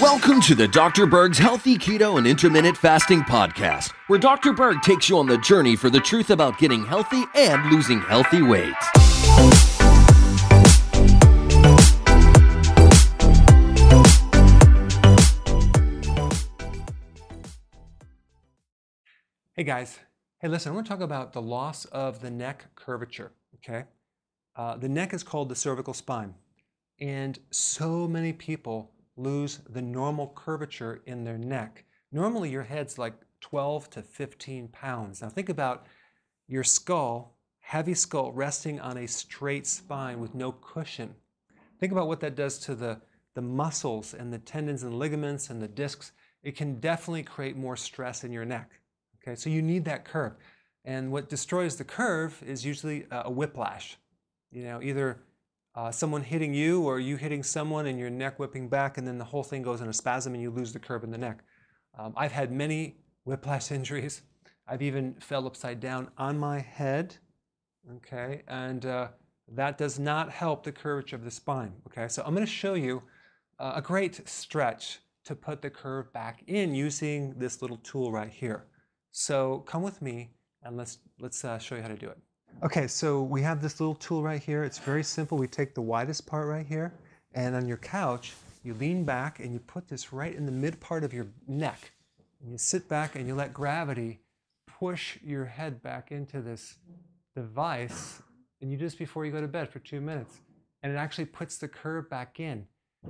Welcome to the Dr. Berg's Healthy Keto and Intermittent Fasting Podcast, where Dr. Berg takes you on the journey for the truth about getting healthy and losing healthy weight. Hey guys, hey listen, I want to talk about the loss of the neck curvature, okay? Uh, the neck is called the cervical spine, and so many people lose the normal curvature in their neck. Normally, your head's like 12 to 15 pounds. Now, think about your skull, heavy skull, resting on a straight spine with no cushion. Think about what that does to the, the muscles and the tendons and ligaments and the discs. It can definitely create more stress in your neck. Okay, so you need that curve. And what destroys the curve is usually a whiplash. You know, either uh, someone hitting you or you hitting someone and your neck whipping back, and then the whole thing goes in a spasm and you lose the curve in the neck. Um, I've had many whiplash injuries. I've even fell upside down on my head, okay, and uh, that does not help the curvature of the spine, okay. So I'm going to show you uh, a great stretch to put the curve back in using this little tool right here. So come with me and let's let's uh, show you how to do it. Okay, so we have this little tool right here. It's very simple. We take the widest part right here, and on your couch, you lean back and you put this right in the mid part of your neck. And you sit back and you let gravity push your head back into this device, and you do this before you go to bed for two minutes. And it actually puts the curve back in,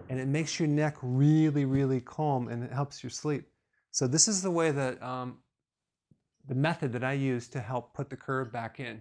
and it makes your neck really, really calm, and it helps your sleep. So this is the way that um, the method that I use to help put the curve back in.